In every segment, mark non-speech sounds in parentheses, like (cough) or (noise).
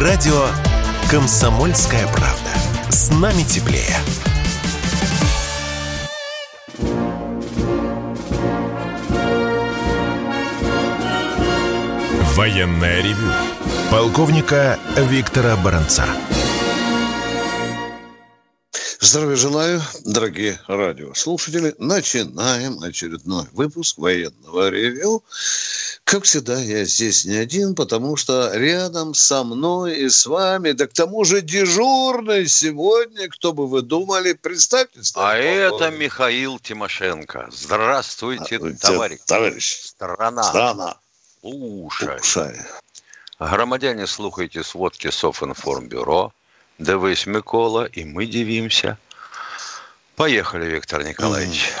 Радио «Комсомольская правда». С нами теплее. Военная ревю. Полковника Виктора Баранца. Здравия желаю, дорогие радиослушатели. Начинаем очередной выпуск военного ревю. Как всегда, я здесь не один, потому что рядом со мной и с вами, да к тому же дежурный сегодня, кто бы вы думали, представьте. А это Михаил Тимошенко. Здравствуйте, Здравствуйте, товарищ. товарищ. Страна. Страна. Слушай. Слушай. Громадяне, слухайте сводки Софинформбюро. Дивись, Микола, и мы дивимся. Поехали, Виктор Николаевич.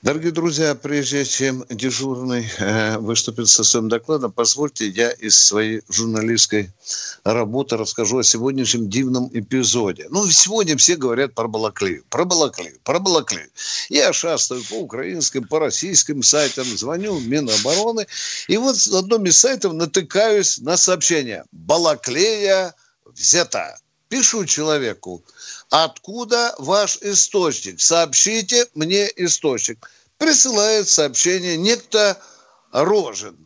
Дорогие друзья, прежде чем дежурный э, выступит со своим докладом, позвольте я из своей журналистской работы расскажу о сегодняшнем дивном эпизоде. Ну, сегодня все говорят про Балаклею, про Балаклею, про Балаклею. Я шастаю по украинским, по российским сайтам, звоню в Минобороны, и вот в одном из сайтов натыкаюсь на сообщение «Балаклея взята». Пишу человеку, откуда ваш источник? Сообщите мне источник. Присылает сообщение некто Рожин.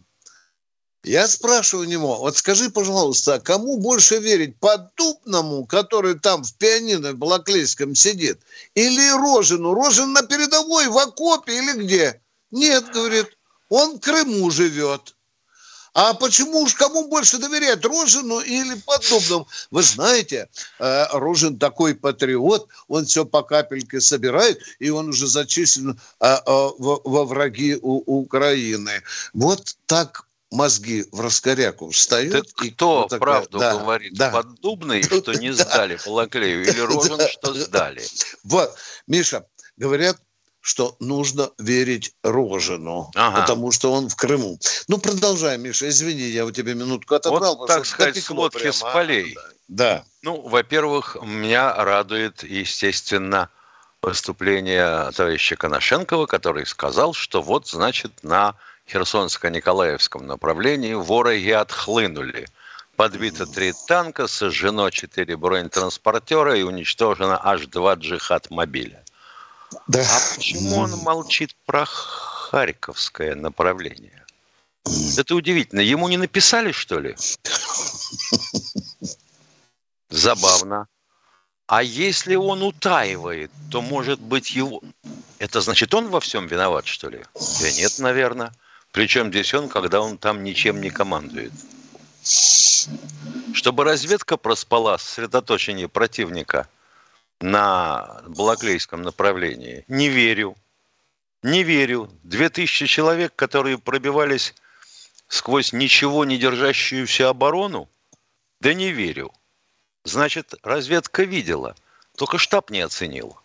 Я спрашиваю у него, вот скажи, пожалуйста, а кому больше верить? Поддубному, который там в пианино в Балаклейском сидит? Или Рожину? Рожин на передовой, в окопе или где? Нет, говорит, он в Крыму живет. А почему уж кому больше доверять, Рожину или Поддубному? Вы знаете, э, Рожин такой патриот, он все по капельке собирает, и он уже зачислен э, э, во враги Украины. Вот так мозги в раскоряку встают. Так и кто вот такая, правду да, говорит? Да. Поддубный, что не (laughs) сдали Балаклею, или Рожин, что сдали? (laughs) Вот, Миша, говорят, что нужно верить Рожину, ага. потому что он в Крыму. Ну, продолжай, Миша, извини, я у тебя минутку отобрал. Вот, так сказать, сводки прямо. с полей. Да. Ну, во-первых, меня радует, естественно, выступление товарища Коношенкова, который сказал, что вот, значит, на Херсонско-Николаевском направлении вороги отхлынули. Подбито три танка, сожжено четыре бронетранспортера и уничтожено аж два джихад-мобиля. Да. А почему он молчит про Харьковское направление? Это удивительно. Ему не написали, что ли? Забавно. А если он утаивает, то, может быть, его... Это значит, он во всем виноват, что ли? Да нет, наверное. Причем здесь он, когда он там ничем не командует. Чтобы разведка проспала сосредоточение противника – на Балаклейском направлении? Не верю. Не верю. Две тысячи человек, которые пробивались сквозь ничего не держащуюся оборону? Да не верю. Значит, разведка видела, только штаб не оценил.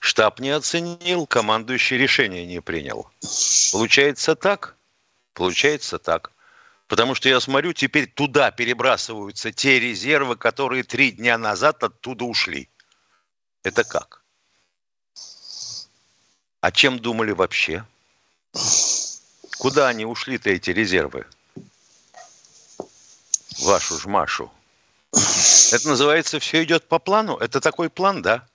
Штаб не оценил, командующий решение не принял. Получается так? Получается так. Потому что я смотрю, теперь туда перебрасываются те резервы, которые три дня назад оттуда ушли. Это как? А чем думали вообще? Куда они ушли-то, эти резервы? Вашу ж Машу. Это называется «все идет по плану»? Это такой план, да?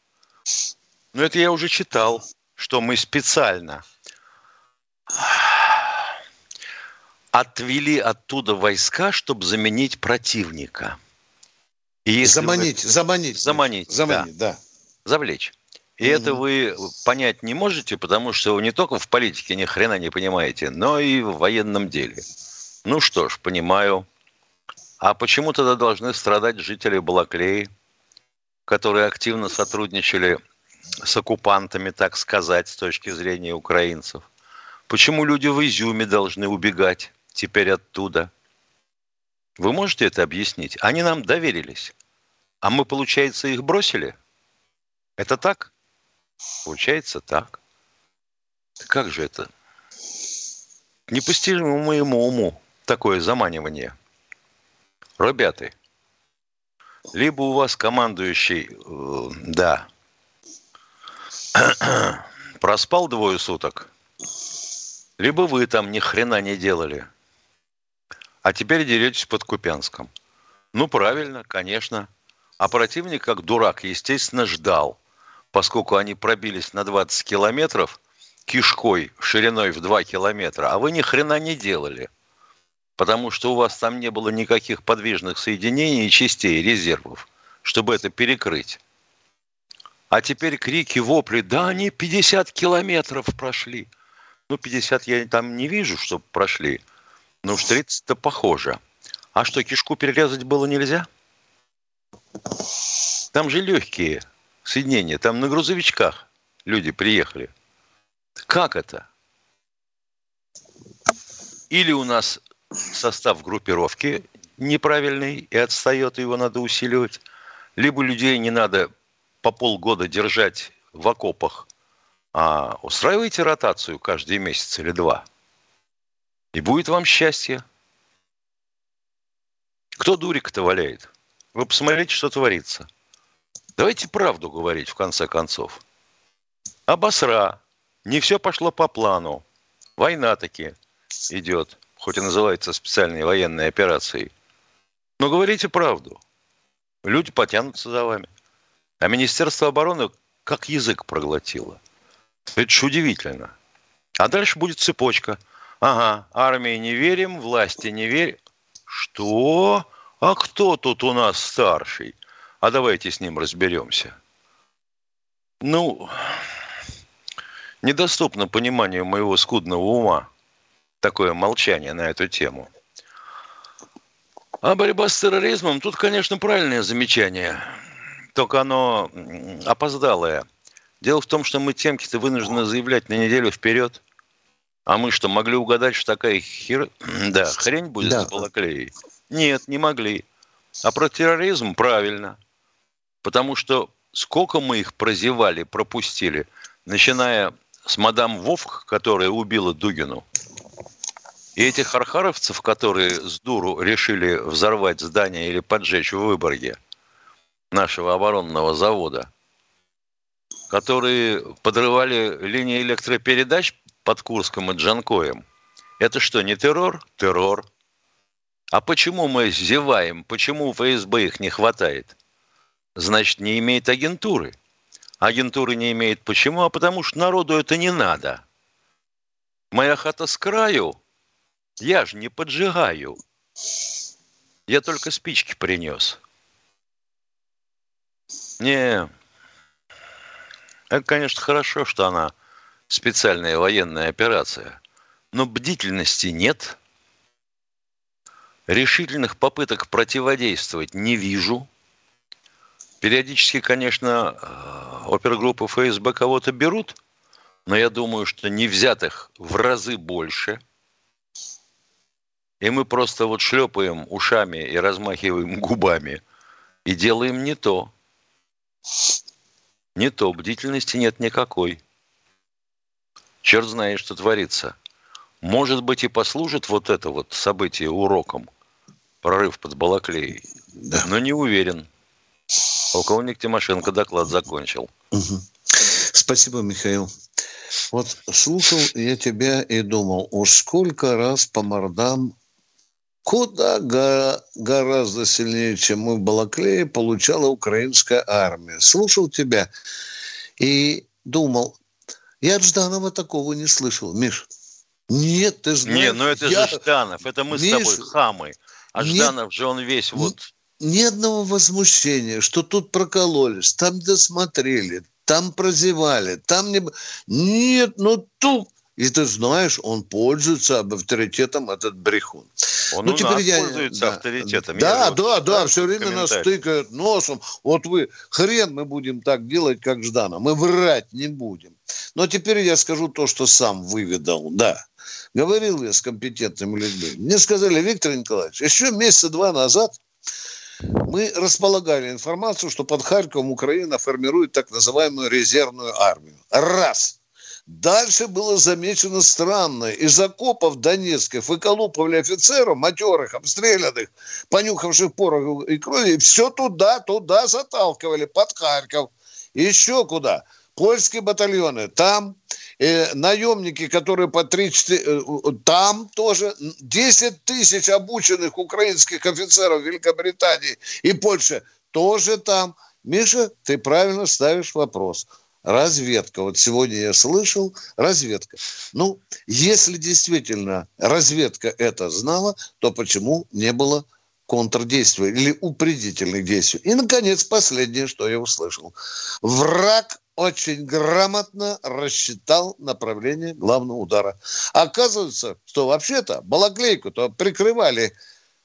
Но это я уже читал, что мы специально отвели оттуда войска, чтобы заменить противника. И заманить, вы... заманить. Заманить, заманить, да. да завлечь. И mm это вы понять не можете, потому что вы не только в политике ни хрена не понимаете, но и в военном деле. Ну что ж, понимаю. А почему тогда должны страдать жители Балаклеи, которые активно сотрудничали с оккупантами, так сказать, с точки зрения украинцев? Почему люди в Изюме должны убегать теперь оттуда? Вы можете это объяснить? Они нам доверились. А мы, получается, их бросили – это так? Получается так. Как же это? Непостижимо моему уму такое заманивание. Ребята, либо у вас командующий, э, да, (clears throat) проспал двое суток, либо вы там ни хрена не делали, а теперь деретесь под Купянском. Ну, правильно, конечно. А противник, как дурак, естественно, ждал. Поскольку они пробились на 20 километров кишкой шириной в 2 километра, а вы ни хрена не делали. Потому что у вас там не было никаких подвижных соединений частей, резервов, чтобы это перекрыть. А теперь крики, вопли, да они 50 километров прошли. Ну, 50 я там не вижу, чтобы прошли. Ну, уж 30-то похоже. А что, кишку перерезать было нельзя? Там же легкие соединения, там на грузовичках люди приехали. Как это? Или у нас состав группировки неправильный и отстает, его надо усиливать, либо людей не надо по полгода держать в окопах, а устраивайте ротацию каждый месяц или два. И будет вам счастье. Кто дурик-то валяет? Вы посмотрите, что творится. Давайте правду говорить, в конце концов. Обосра. Не все пошло по плану. Война таки идет, хоть и называется специальной военной операцией. Но говорите правду. Люди потянутся за вами. А Министерство обороны как язык проглотило. Это же удивительно. А дальше будет цепочка. Ага, армии не верим, власти не верим. Что? А кто тут у нас старший? А давайте с ним разберемся. Ну, недоступно пониманию моего скудного ума такое молчание на эту тему. А борьба с терроризмом, тут, конечно, правильное замечание только оно опоздалое. Дело в том, что мы темки-то вынуждены заявлять на неделю вперед. А мы что, могли угадать, что такая хер... (clears throat) да, хрень будет да. с Балаклеей? Нет, не могли. А про терроризм правильно. Потому что сколько мы их прозевали, пропустили, начиная с мадам Вовк, которая убила Дугину, и этих архаровцев, которые с дуру решили взорвать здание или поджечь в Выборге – нашего оборонного завода, которые подрывали линии электропередач под Курском и Джанкоем. Это что, не террор? Террор. А почему мы зеваем? Почему ФСБ их не хватает? Значит, не имеет агентуры. Агентуры не имеет почему? А потому что народу это не надо. Моя хата с краю, я же не поджигаю. Я только спички принес. Не, это, конечно, хорошо, что она специальная военная операция, но бдительности нет. Решительных попыток противодействовать не вижу. Периодически, конечно, э, опергруппы ФСБ кого-то берут, но я думаю, что не взятых в разы больше. И мы просто вот шлепаем ушами и размахиваем (laughs) губами и делаем не то. Не то, бдительности нет никакой. Черт знает, что творится. Может быть, и послужит вот это вот событие уроком. Прорыв под Балаклеей. Да. Но не уверен. Полковник Тимошенко доклад закончил. Угу. Спасибо, Михаил. Вот слушал я тебя и думал, уж сколько раз по мордам куда гораздо сильнее, чем мы в Балаклее, получала украинская армия. Слушал тебя и думал, я от Жданова такого не слышал. Миш, нет, ты знаешь... Нет, ну это я... же Жданов, это мы Миш... с тобой хамы. А нет, Жданов же он весь вот... Ни одного возмущения, что тут прокололись, там досмотрели, там прозевали, там не... Нет, ну тут и ты знаешь, он пользуется авторитетом этот брехун. Он ну, у теперь нас я... пользуется да. авторитетом. Да, да, да, все время нас тыкают носом. Вот вы, хрен мы будем так делать, как Ждана. Мы врать не будем. Но теперь я скажу то, что сам выведал. Да. Говорил я с компетентными людьми. Мне сказали, Виктор Николаевич, еще месяца два назад мы располагали информацию, что под Харьковом Украина формирует так называемую резервную армию. Раз – Дальше было замечено странное. Из окопов Донецких выколупывали офицеров, матерых, обстрелянных, понюхавших порох и крови, и все туда, туда заталкивали, под Харьков. Еще куда? Польские батальоны там. Э, наемники, которые по 3-4... Э, там тоже 10 тысяч обученных украинских офицеров Великобритании и Польши тоже там. Миша, ты правильно ставишь вопрос. Разведка. Вот сегодня я слышал, разведка. Ну, если действительно разведка это знала, то почему не было контрдействия или упредительных действий? И, наконец, последнее, что я услышал. Враг очень грамотно рассчитал направление главного удара. Оказывается, что вообще-то балаклейку-то прикрывали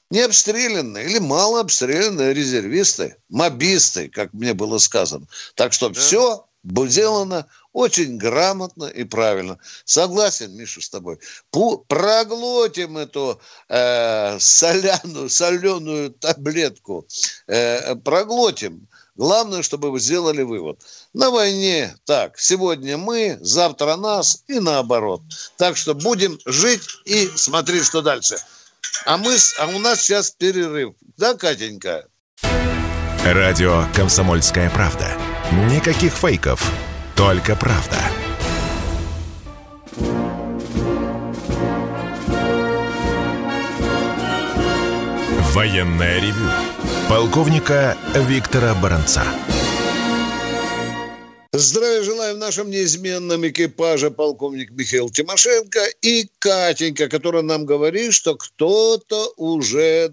не обстрелянные или мало обстрелянные резервисты, мобисты, как мне было сказано. Так что да. все сделано очень грамотно и правильно. Согласен, Миша, с тобой. Пу проглотим эту э, соляную, соленую таблетку. Э, проглотим. Главное, чтобы вы сделали вывод. На войне так, сегодня мы, завтра нас и наоборот. Так что будем жить и смотреть, что дальше. А, мы, а у нас сейчас перерыв. Да, Катенька? Радио «Комсомольская правда». Никаких фейков, только правда. Военная ревю. Полковника Виктора Баранца. Здравия желаю в нашем неизменном экипаже полковник Михаил Тимошенко и Катенька, которая нам говорит, что кто-то уже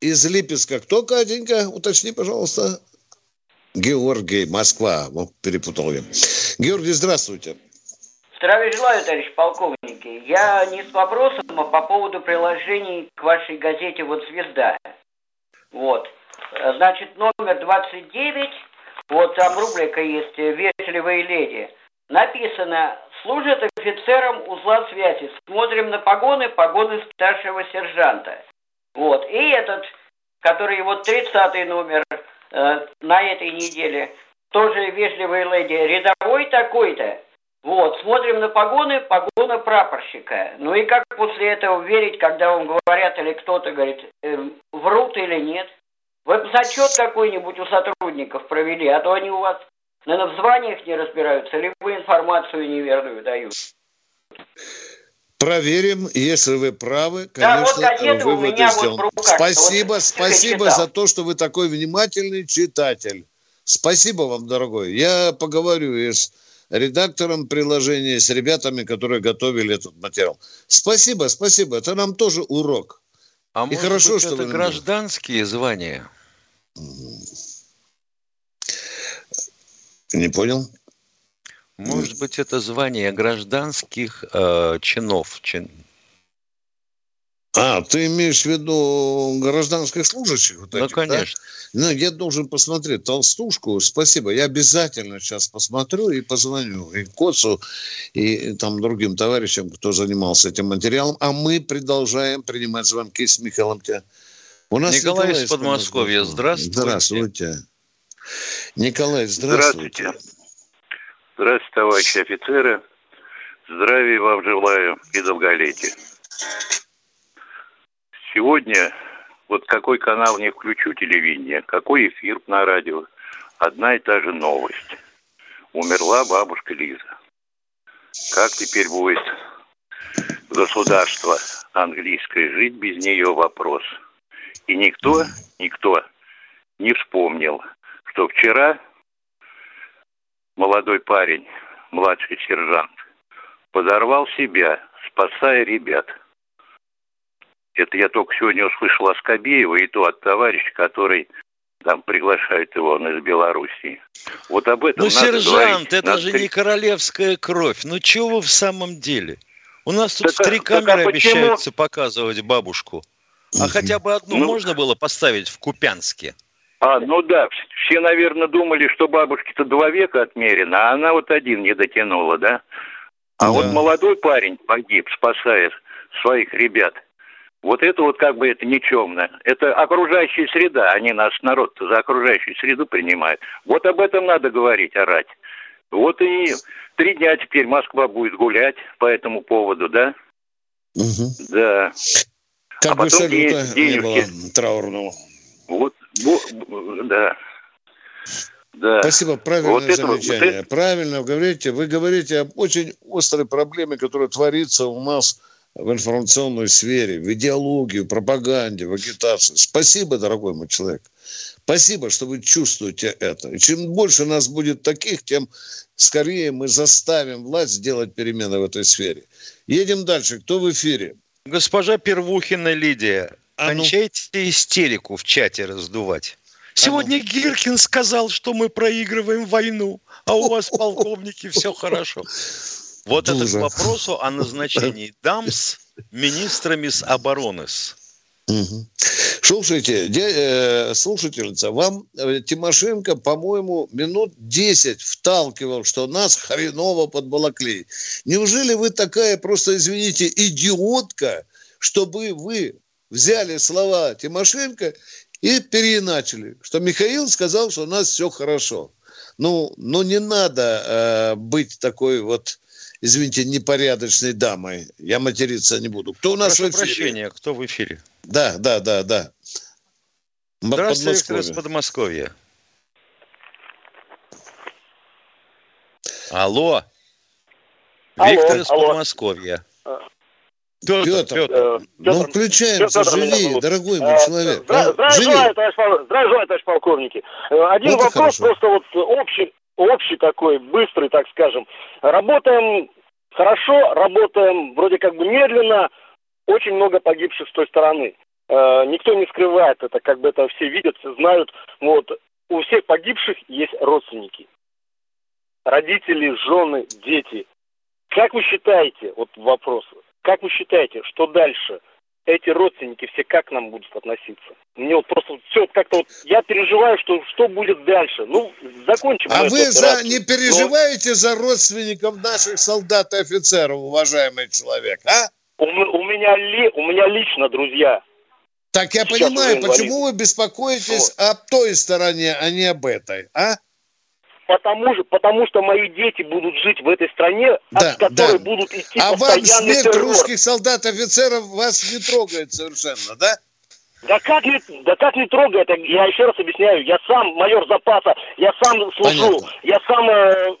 из Липецка. Кто, Катенька? Уточни, пожалуйста. Георгий, Москва. Вот перепутал я. Георгий, здравствуйте. Здравия желаю, товарищ полковники. Я не с вопросом, а по поводу приложений к вашей газете «Вот звезда». Вот. Значит, номер 29, вот там рубрика есть «Вежливые леди». Написано «Служат офицерам узла связи. Смотрим на погоны, погоны старшего сержанта». Вот. И этот, который вот 30 номер э, на этой неделе, тоже «Вежливые леди», рядовой такой-то. Вот, смотрим на погоны, погона прапорщика. Ну и как после этого верить, когда вам говорят или кто-то говорит, э, врут или нет? Вы бы зачет какой-нибудь у сотрудников провели, а то они у вас, наверное, в званиях не разбираются, либо информацию неверную дают. Проверим, если вы правы, конечно, да, вот выводы сделаны. Вот спасибо, вот спасибо за то, что вы такой внимательный читатель. Спасибо вам, дорогой. Я поговорю и с редактором приложения, с ребятами, которые готовили этот материал. Спасибо, спасибо. Это нам тоже урок. А и может хорошо, быть, что это гражданские звания? Не понял? Может быть, это звание гражданских э, чинов. Чин... А, ты имеешь в виду гражданских служащих? Вот ну, этих, конечно. Да? Ну, я должен посмотреть толстушку. Спасибо. Я обязательно сейчас посмотрю и позвоню и Коцу, и там другим товарищам, кто занимался этим материалом. А мы продолжаем принимать звонки с Михаилом. У нас Николай, Николай из Подмосковья. Здравствуйте. Здравствуйте. Николай, здравствуйте. Здравствуйте. Здравствуйте, товарищи офицеры. Здравия вам желаю и долголетия. Сегодня вот какой канал не включу телевидение, какой эфир на радио, одна и та же новость. Умерла бабушка Лиза. Как теперь будет государство английское жить без нее вопрос. И никто, никто не вспомнил, что вчера молодой парень, младший сержант, подорвал себя, спасая ребят – это я только сегодня услышал о Скобеева, и то от товарища, который там приглашает его, он из Белоруссии. Вот об этом Ну, надо сержант, говорить. это надо... же не королевская кровь. Ну, чего вы в самом деле? У нас тут так, в три камеры а обещаются показывать бабушку. А хотя бы одну ну, можно было поставить в Купянске? А, ну да, все, наверное, думали, что бабушке-то два века отмерено, а она вот один не дотянула, да? А да. вот молодой парень погиб, спасая своих ребят – вот это вот как бы это никчемно. Это окружающая среда. Они нас, народ за окружающую среду принимают. Вот об этом надо говорить, орать. Вот и три дня теперь Москва будет гулять по этому поводу, да? Угу. Да. Как а бы потом день, не было траурного. Вот, да. Да. Спасибо, правильное вот замечание. Это, Правильно говорите. Вы говорите об очень острой проблеме, которая творится у нас в информационной сфере, в идеологии, в пропаганде, в агитации. Спасибо, дорогой мой человек. Спасибо, что вы чувствуете это. И чем больше нас будет таких, тем скорее мы заставим власть сделать перемены в этой сфере. Едем дальше. Кто в эфире? Госпожа Первухина Лидия, а ну. кончайте истерику в чате раздувать. Сегодня а ну. Гиркин сказал, что мы проигрываем войну, а у вас, (laughs) полковники, все хорошо. Вот это к вопросу о назначении дамс министрами с обороны. Угу. Слушайте, де, э, слушательница, вам э, Тимошенко, по-моему, минут 10 вталкивал, что нас хреново под Балаклей. Неужели вы такая просто, извините, идиотка, чтобы вы взяли слова Тимошенко и переиначили, что Михаил сказал, что у нас все хорошо. Ну, ну не надо э, быть такой вот извините, непорядочной дамой. Я материться не буду. Кто у нас Прошу в эфире? прощения, кто в эфире? Да, да, да, да. Здравствуйте, Виктор из Подмосковья. Алло. алло Виктор из алло. Подмосковья. Петр, Петр, Петр, э, ну включаемся, Петр, живи, дорогой мой э, человек. Здравия а? желаю, товарищ, здравия товарищ полковники. Э, один вот вопрос просто вот общий, общий такой, быстрый, так скажем. Работаем хорошо, работаем вроде как бы медленно, очень много погибших с той стороны. Э, никто не скрывает это, как бы это все видят, все знают. Вот у всех погибших есть родственники. Родители, жены, дети. Как вы считаете, вот вопрос, как вы считаете, что дальше? Эти родственники все как к нам будут относиться? Мне вот просто все как-то вот я переживаю, что что будет дальше. Ну, закончим. А вы за, не переживаете Но... за родственников наших солдат и офицеров, уважаемый человек, а? У, у меня ли, у меня лично друзья. Так я Сейчас понимаю, почему вы беспокоитесь вот. о той стороне, а не об этой, а? Потому, же, потому что мои дети будут жить в этой стране, да, от которой да. будут идти а вам смерть террор. русских солдат, офицеров вас не трогает совершенно, да? Да как не, да как не трогает? Я еще раз объясняю. Я сам майор запаса, я сам служу, Понятно. я сам... Э...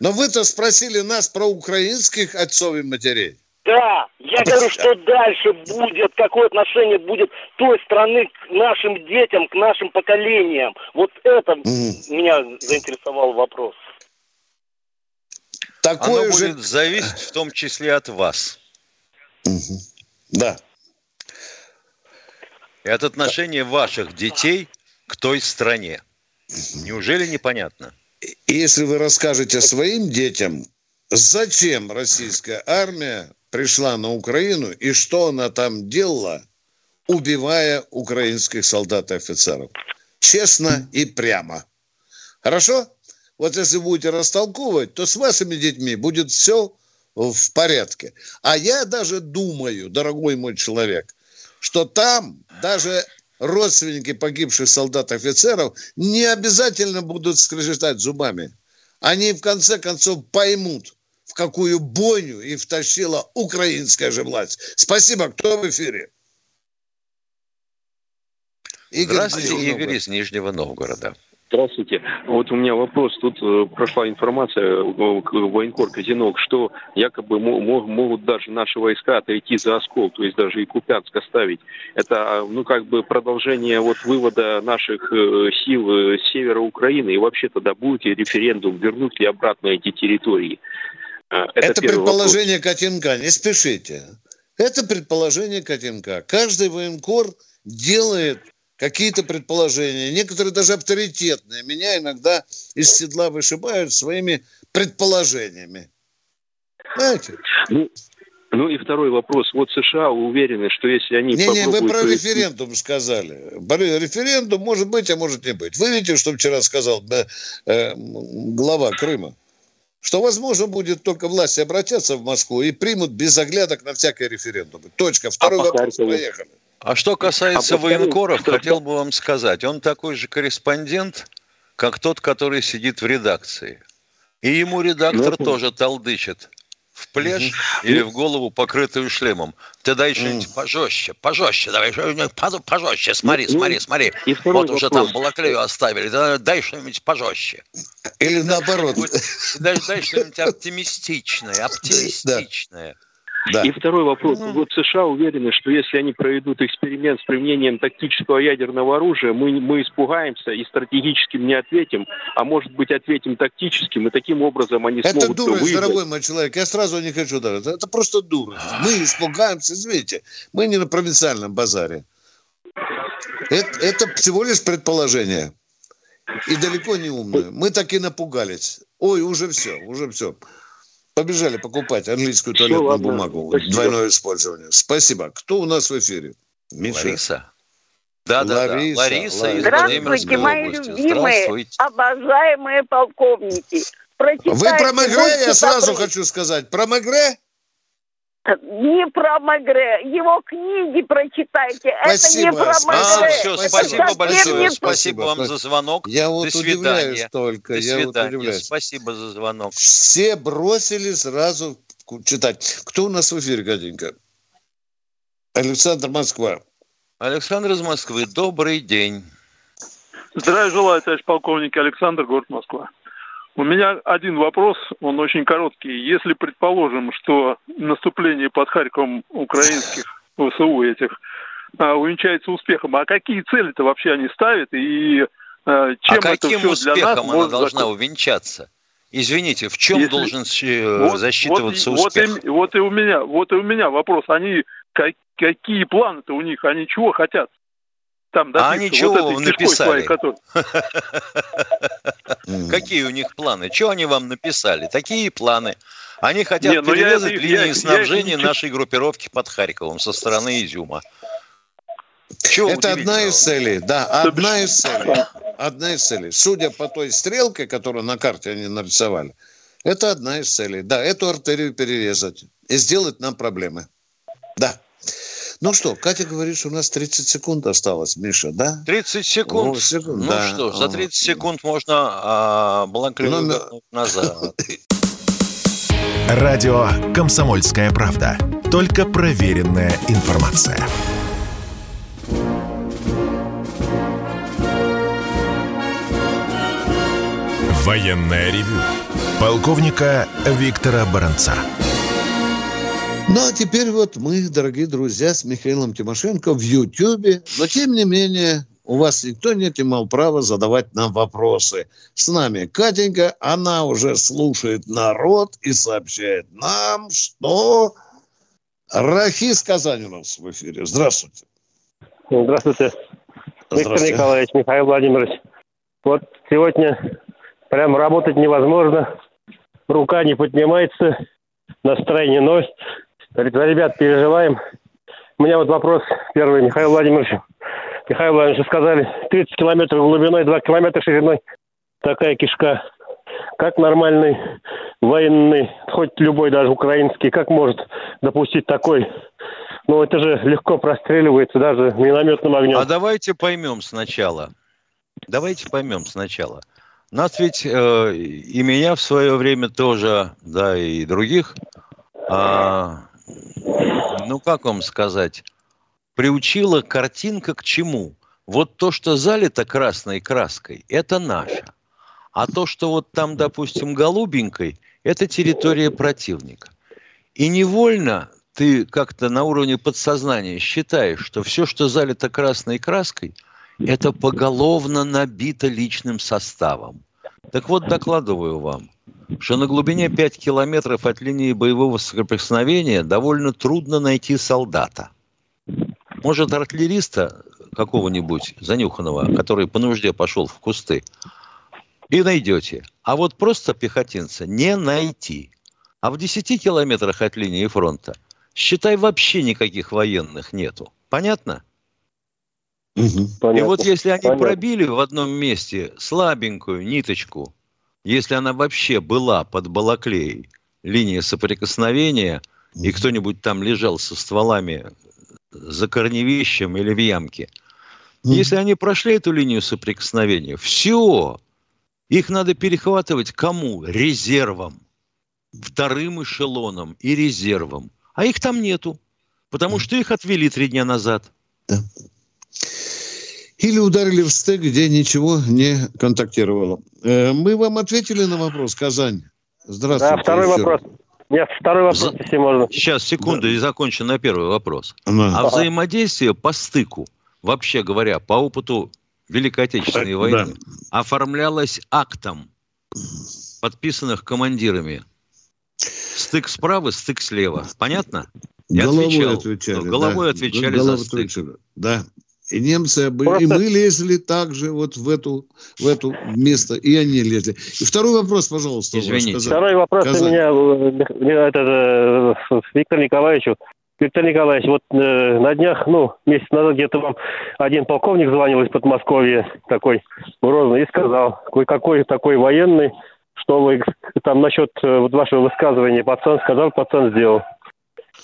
Но вы-то спросили нас про украинских отцов и матерей. Да, я говорю, что дальше будет, какое отношение будет той страны к нашим детям, к нашим поколениям. Вот это mm. меня заинтересовал вопрос. Такое Оно же... будет зависеть в том числе от вас. Да. И от отношения ваших детей к той стране. Неужели непонятно? Если вы расскажете своим детям, зачем российская армия пришла на Украину и что она там делала, убивая украинских солдат и офицеров. Честно и прямо. Хорошо? Вот если будете растолковывать, то с вашими детьми будет все в порядке. А я даже думаю, дорогой мой человек, что там даже родственники погибших солдат и офицеров не обязательно будут скрежетать зубами. Они в конце концов поймут, в какую бойню и втащила украинская же власть. Спасибо. Кто в эфире? Игорь Здравствуйте, Игорь из Нижнего Новгорода. Здравствуйте. Вот у меня вопрос. Тут э, прошла информация э, военкор Казинок, что якобы могут даже наши войска отойти за оскол, то есть даже и Купянск оставить. Это, ну, как бы продолжение вот вывода наших э, сил с севера Украины. И вообще тогда будет ли референдум, вернуть ли обратно эти территории? А, это, это предположение вопрос. Котенка, не спешите. Это предположение Котенка. Каждый военкор делает какие-то предположения, некоторые даже авторитетные. Меня иногда из седла вышибают своими предположениями. Знаете? Ну, ну и второй вопрос. Вот США уверены, что если они Не, не, вы про референдум сказали. Референдум может быть, а может не быть. Вы видите, что вчера сказал э, глава Крыма? Что возможно будет только власти обратятся в Москву и примут без оглядок на всякие референдумы. Точка. Второй а вопрос. Поехали. А что касается а военкоров, хотел бы вам сказать, он такой же корреспондент, как тот, который сидит в редакции. И ему редактор ну, тоже толдычит в плешь или в голову, покрытую шлемом. Ты дай что-нибудь пожестче, пожестче, давай пожестче, смотри, ну, смотри, смотри. Вот уже там балаклею оставили, дай что-нибудь пожестче. Или наоборот. Дай, дай что-нибудь оптимистичное, оптимистичное. Да. И второй вопрос. Mm-hmm. Вот США уверены, что если они проведут эксперимент с применением тактического ядерного оружия, мы, мы испугаемся и стратегическим не ответим, а может быть ответим тактическим, и таким образом они Это смогут... Это дурость, дорогой мой человек, я сразу не хочу давать. Это просто дурость. Мы испугаемся, извините, мы не на провинциальном базаре. Это, это всего лишь предположение. И далеко не умное. Мы так и напугались. Ой, уже все, уже все. Побежали покупать английскую туалетную ладно. бумагу. Спасибо. Двойное использование. Спасибо. Кто у нас в эфире? Миша. Лариса. Да, да, Лариса, да. Лариса, Лариса. Здравствуйте, мои области. любимые, Здравствуйте. обожаемые полковники. Прочитайте Вы про Мегре, я сразу про... хочу сказать. Про Мегре? Не про Мегре. Его книги прочитайте. Спасибо. Это не про Мегре. А, все, спасибо большое. Не... Спасибо вам за звонок. Я вот До удивляюсь только. До я свидания. Вот удивляюсь. Спасибо за звонок. Все бросили сразу читать. Кто у нас в эфире, Катенька? Александр Москва. Александр из Москвы, добрый день. Здравия желаю, товарищ полковник Александр, город Москва. У меня один вопрос, он очень короткий. Если предположим, что наступление под Харьковом украинских ВСУ этих а, увенчается успехом, а какие цели-то вообще они ставят и а, чем а каким это все для нас она должна закон... увенчаться? Извините, в чем Если... должен вот, засчитываться вот, успех? Вот и, вот и у меня, вот и у меня вопрос. Они как, какие планы-то у них? Они чего хотят? Там а они чего вот написали? (laughs) Какие у них планы? Что они вам написали? Такие планы. Они хотят не, ну перерезать я, линии я, снабжения я, нашей группировки под Харьковом со стороны Изюма. Чего Это одна из целей, да, одна из целей. Одна из целей. Судя по той стрелке, которую на карте они нарисовали, это одна из целей. Да, эту артерию перерезать и сделать нам проблемы. Да. Ну что, Катя говорит, что у нас 30 секунд осталось, Миша, да? 30 секунд? Ну, секунд, ну да. что, за 30 секунд можно а, бланклеву Номер... назад. (laughs) Радио «Комсомольская правда». Только проверенная информация. Военная ревю. Полковника Виктора Баранца. Ну, а теперь вот мы, дорогие друзья, с Михаилом Тимошенко в Ютьюбе. Но, тем не менее, у вас никто не имел права задавать нам вопросы. С нами Катенька, она уже слушает народ и сообщает нам, что Рахис Казань у нас в эфире. Здравствуйте. Здравствуйте. Виктор Николаевич, Михаил Владимирович. Вот сегодня прям работать невозможно. Рука не поднимается, настроение ноль. Говорит, за ребят переживаем. У меня вот вопрос первый, Михаил Владимирович. Михаил Владимирович, сказали, 30 километров глубиной, 2 километра шириной. Такая кишка. Как нормальный военный, хоть любой даже украинский, как может допустить такой? Ну, это же легко простреливается даже минометным огнем. А давайте поймем сначала. Давайте поймем сначала. Нас ведь э, и меня в свое время тоже, да, и других а, ну как вам сказать, приучила картинка к чему? Вот то, что залито красной краской, это наше. А то, что вот там, допустим, голубенькой, это территория противника. И невольно ты как-то на уровне подсознания считаешь, что все, что залито красной краской, это поголовно набито личным составом. Так вот, докладываю вам – что на глубине 5 километров от линии боевого соприкосновения довольно трудно найти солдата. Может, артиллериста какого-нибудь занюханного, который по нужде пошел в кусты, и найдете. А вот просто пехотинца не найти. А в 10 километрах от линии фронта, считай, вообще никаких военных нету. Понятно? Угу. Понятно. И вот если они Понятно. пробили в одном месте слабенькую ниточку если она вообще была под Балаклеей, линия соприкосновения, и кто-нибудь там лежал со стволами за корневищем или в ямке, если они прошли эту линию соприкосновения, все, их надо перехватывать кому? Резервом. вторым эшелоном и резервом. А их там нету, потому что их отвели три дня назад. Да. Или ударили в стык, где ничего не контактировало. Э, мы вам ответили на вопрос, Казань. Здравствуйте. Да, второй еще. вопрос. Нет, второй вопрос, За... если можно. Сейчас, секунду, да. и закончу на первый вопрос. Да. А взаимодействие по стыку, вообще говоря, по опыту Великой Отечественной войны, да. оформлялось актом, подписанных командирами. Стык справа, стык слева. Понятно? Я головой отвечал. отвечали. Головой да. отвечали головой за стык. Отвечали. Да. И немцы, Просто... и мы лезли также вот в эту, в эту место, и они лезли. И второй вопрос, пожалуйста. Извините. Второй вопрос Казань. у меня, э, это, э, Виктор Николаевичу. Виктор Николаевич, вот э, на днях, ну, месяц назад где-то вам один полковник звонил из Подмосковья, такой грозный, и сказал, какой, какой такой военный, что вы там насчет э, вот вашего высказывания пацан сказал, пацан сделал.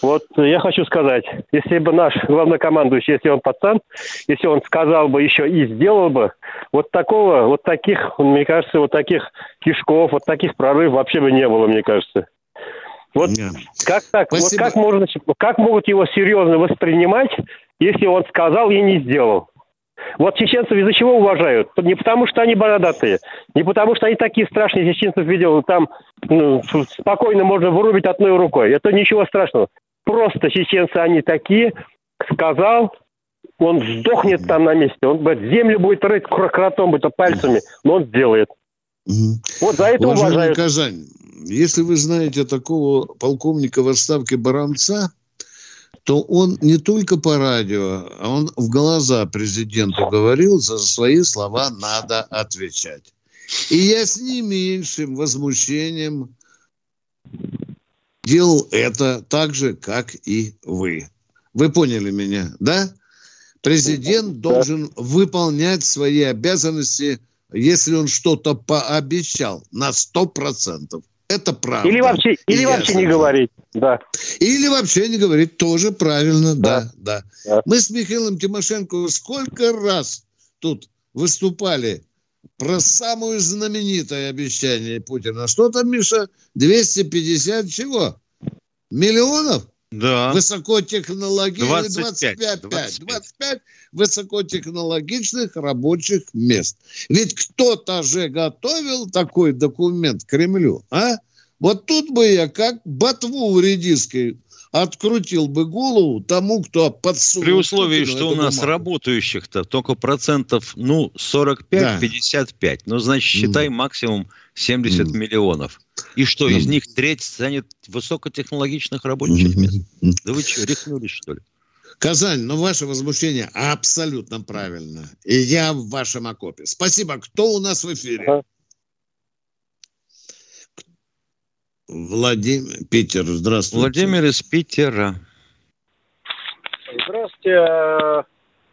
Вот я хочу сказать, если бы наш главнокомандующий, если он пацан, если он сказал бы еще и сделал бы, вот такого, вот таких, мне кажется, вот таких кишков, вот таких прорывов вообще бы не было, мне кажется. Вот Нет. как так? Спасибо. Вот как можно, как могут его серьезно воспринимать, если он сказал и не сделал? Вот чеченцев из-за чего уважают? Не потому, что они бородатые, не потому, что они такие страшные. Чеченцев видел, там ну, спокойно можно вырубить одной рукой. Это ничего страшного. Просто чеченцы они такие, сказал, он сдохнет там на месте, он землю будет рыть кротом, будет пальцами, но он сделает. Угу. Вот за это Уважаемый уважают. Казань, если вы знаете такого полковника в отставке Барамца, то он не только по радио, а он в глаза президенту говорил, за свои слова надо отвечать. И я с не меньшим возмущением делал это так же, как и вы. Вы поняли меня, да? Президент должен выполнять свои обязанности, если он что-то пообещал, на сто процентов. Это правда. Или вообще, или вообще не говорить. Да. Или вообще не говорить, тоже правильно, да, да. да. да. Мы с Михаилом Тимошенко сколько раз тут выступали про самое знаменитое обещание Путина. Что там, Миша? 250 чего? Миллионов? Да. Высокотехнологичных 25, 25, 25. 25 высокотехнологичных рабочих мест. Ведь кто-то же готовил такой документ Кремлю, а? Вот тут бы я как ботву редиской открутил бы голову тому, кто подсунул. При условии, что у нас бумагу. работающих-то только процентов, ну, 45-55. Да. Ну, значит, считай mm. максимум 70 mm. миллионов. И что, mm. из них треть станет высокотехнологичных рабочих мест? Mm. Да вы что, рехнулись, что ли? Казань, ну ваше возмущение абсолютно правильно. И я в вашем окопе. Спасибо. Кто у нас в эфире? Владимир, Питер, здравствуйте. Владимир из Питера. Здравствуйте,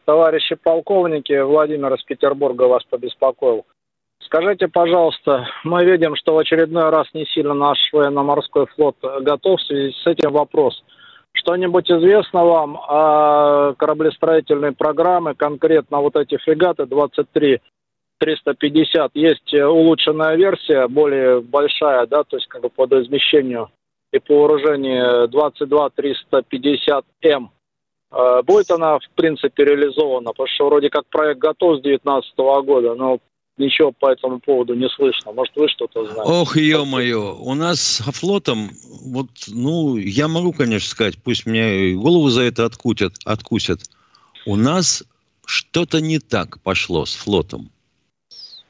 товарищи полковники. Владимир из Петербурга вас побеспокоил. Скажите, пожалуйста, мы видим, что в очередной раз не сильно наш военно-морской флот готов в связи с этим вопрос. Что-нибудь известно вам о кораблестроительной программе, конкретно вот эти фрегаты 23 350 есть э, улучшенная версия, более большая, да, то есть как бы по размещению и по вооружению 22 350М. Э, будет она, в принципе, реализована, потому что вроде как проект готов с 2019 года, но ничего по этому поводу не слышно. Может, вы что-то знаете? Ох, ё-моё, у нас со флотом, вот, ну, я могу, конечно, сказать, пусть мне голову за это откутят, откусят. У нас что-то не так пошло с флотом.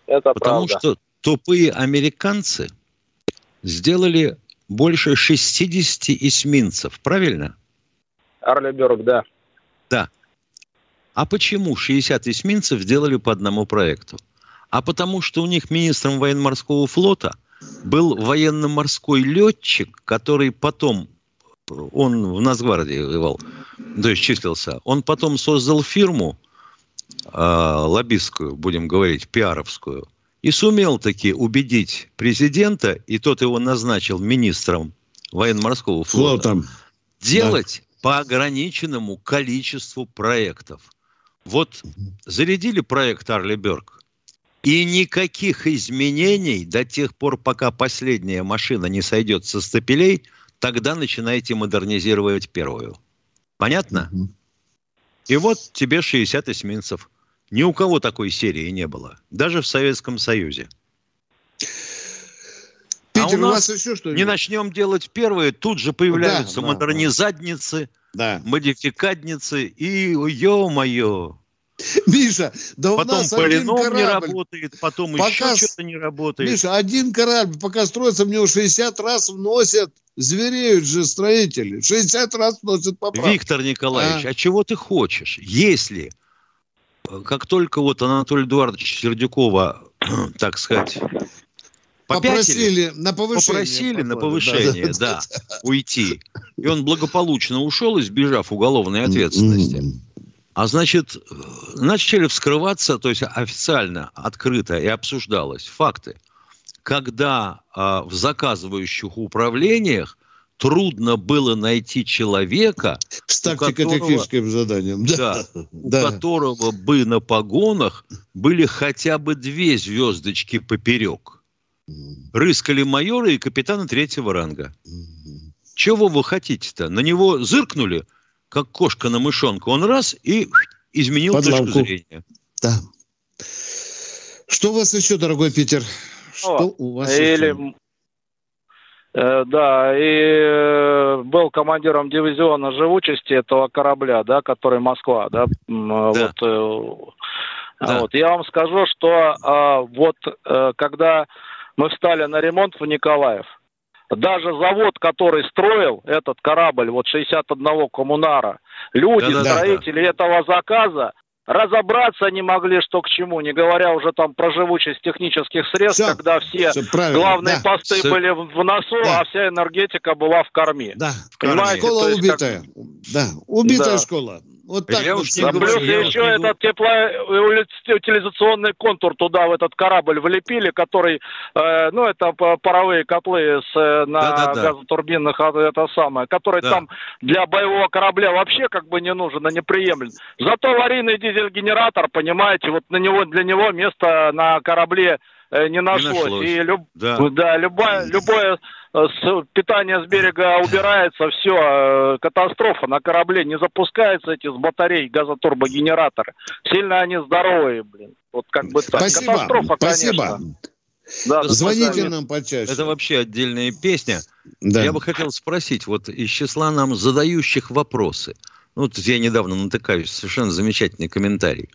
Это Потому правда. что тупые американцы сделали больше 60 эсминцев, правильно? Арлеберг, да. Да. А почему 60 эсминцев сделали по одному проекту? А потому что у них министром военно-морского флота был военно-морской летчик, который потом, он в Нацгвардии воевал, то есть числился, он потом создал фирму, э, лоббистскую, будем говорить, пиаровскую, и сумел таки убедить президента, и тот его назначил министром военно-морского флота, Флотом. делать да. по ограниченному количеству проектов. Вот зарядили проект Арли Берг, И никаких изменений до тех пор, пока последняя машина не сойдет со стапелей, тогда начинаете модернизировать первую. Понятно? Угу. И вот тебе 60 эсминцев. Ни у кого такой серии не было. Даже в Советском Союзе. Питер, а у, нас у вас еще что-нибудь? Не начнем делать первые, тут же появляются да, модернизадницы, да. модификадницы и, ё-моё, (laughs) Миша, да у потом нас один корабль. не работает, потом пока... еще что-то не работает. Миша, один корабль, пока строится, мне 60 раз вносят, звереют же строители, 60 раз вносят поправки. Виктор Николаевич, а, а чего ты хочешь? Если, э, как только вот Анатолий Эдуардович Сердюкова, (clears throat) так сказать, попросили на повышение, попросили на повышение, да, да, да, уйти, и он благополучно ушел, избежав уголовной ответственности. А значит, начали вскрываться, то есть официально, открыто и обсуждалось факты, когда э, в заказывающих управлениях трудно было найти человека, с тактико-техническим заданием, да, да, у да. которого бы на погонах были хотя бы две звездочки поперек. Рыскали майоры и капитаны третьего ранга. Чего вы хотите-то? На него зыркнули – как кошка на мышонку. Он раз и изменил Под точку зрения. Да. Что у вас еще, дорогой Питер? Что О, у вас или... еще? Э, да, и э, был командиром дивизиона живучести этого корабля, да, который Москва, да, да. вот. Э, да. Вот. Я вам скажу, что э, вот э, когда мы встали на ремонт в Николаев, даже завод, который строил этот корабль, вот 61 коммунара, люди, да, да, строители да. этого заказа, разобраться не могли, что к чему, не говоря уже там про живучесть технических средств, все, когда все, все главные да, посты все, были в носу, да. а вся энергетика была в корме. Да, в корме. Школа убитая. Как... Да, убитая да. школа. Вот так я вот. Уж не плюс еще не этот теплоутилизационный контур туда, в этот корабль влепили, который, э, ну, это паровые котлы с, э, на да, да, да. газотурбинах, а, это самое, который да. там для боевого корабля вообще как бы не нужен и неприемлем. Зато аварийный дизель-генератор, понимаете, вот на него, для него место на корабле э, не нашлось. Не нашлось. И люб, да. Да, любое, любое питание с берега убирается, все, э, катастрофа на корабле, не запускаются эти с батарей газотурбогенераторы. Сильно они здоровые, блин. Вот как бы так. Спасибо, Катастрофа, спасибо. конечно. Да, Звоните нам почаще. Это вообще отдельная песня. Да. Я бы хотел спросить, вот из числа нам задающих вопросы. Ну, вот я недавно натыкаюсь, совершенно замечательный комментарий.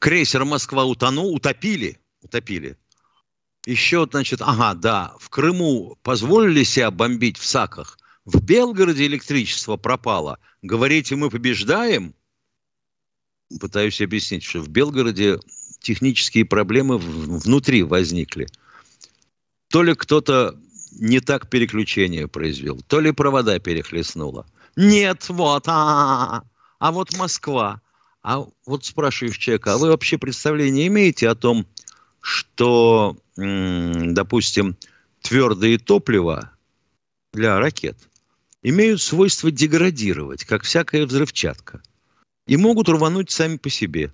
Крейсер Москва утонул, утопили, утопили. Еще, значит, ага, да, в Крыму позволили себя бомбить в САКах. В Белгороде электричество пропало. Говорите, мы побеждаем? Пытаюсь объяснить, что в Белгороде технические проблемы внутри возникли. То ли кто-то не так переключение произвел, то ли провода перехлестнуло. Нет, вот, а, а вот Москва. А вот спрашиваешь человека, а вы вообще представление имеете о том, что, допустим, твердые топлива для ракет имеют свойство деградировать, как всякая взрывчатка, и могут рвануть сами по себе.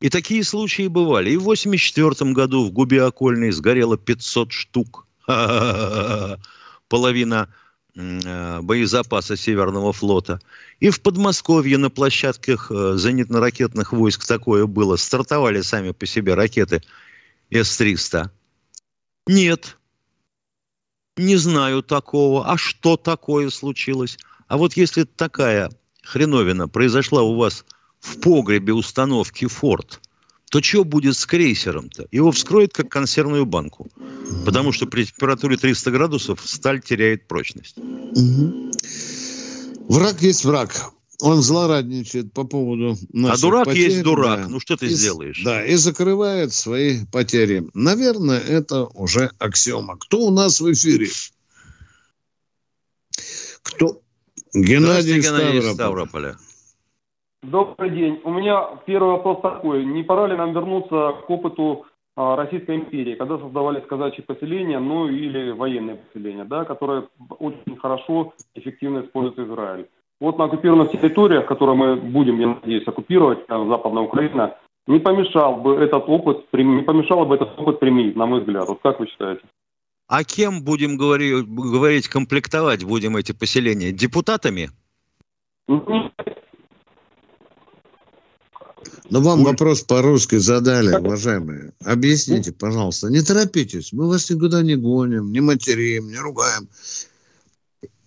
И такие случаи бывали. И в 1984 году в Губе Окольной сгорело 500 штук. (laughs) Половина боезапаса Северного флота. И в Подмосковье на площадках э, зенитно-ракетных войск такое было. Стартовали сами по себе ракеты С-300. Нет, не знаю такого. А что такое случилось? А вот если такая хреновина произошла у вас в погребе установки «Форд», то что будет с крейсером-то? Его вскроют как консервную банку. Потому что при температуре 300 градусов сталь теряет прочность. Угу. Враг есть враг. Он злорадничает по поводу наших А дурак потерь, есть дурак. Да. Ну что ты и, сделаешь? Да, и закрывает свои потери. Наверное, это уже аксиома. Кто у нас в эфире? Кто? Геннадий, Геннадий Ставрополь. Ставрополя. Добрый день. У меня первый вопрос такой. Не пора ли нам вернуться к опыту а, Российской империи, когда создавались казачьи поселения, ну или военные поселения, да, которые очень хорошо, эффективно использует Израиль. Вот на оккупированных территориях, которые мы будем, я надеюсь, оккупировать, Западная Украина, не помешал бы этот опыт, не помешало бы этот опыт применить, на мой взгляд. Вот как вы считаете? А кем будем говорить, говорить комплектовать будем эти поселения? Депутатами? Но вам вопрос по-русски задали, уважаемые. Объясните, пожалуйста. Не торопитесь. Мы вас никуда не гоним, не материм, не ругаем.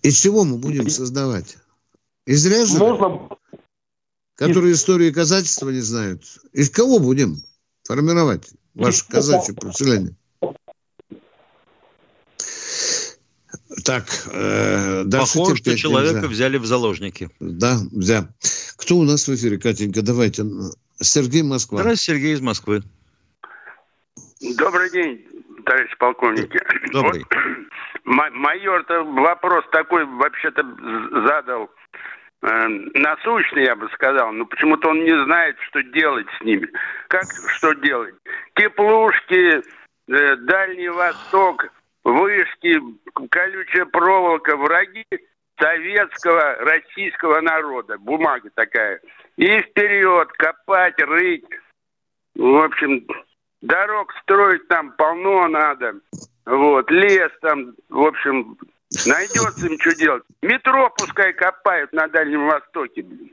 Из чего мы будем создавать? Из ряженых? Можно... Которые историю и казачества не знают. Из кого будем формировать ваше казачье поселение? Так, э, Похоже, что человека нельзя. взяли в заложники. Да, взяли. Кто у нас в эфире, Катенька? Давайте. Сергей Москва. Здравствуйте, Сергей из Москвы. Добрый день, товарищ полковники. Добрый. Вот, (coughs) майор-то вопрос такой вообще-то задал э, насущный, я бы сказал, но почему-то он не знает, что делать с ними. Как что делать? Теплушки, э, Дальний Восток, вышки, колючая проволока, враги советского, российского народа. Бумага такая. И вперед, копать, рыть. В общем, дорог строить там полно надо. Вот, лес там, в общем, найдется им что делать. Метро пускай копают на Дальнем Востоке, блин.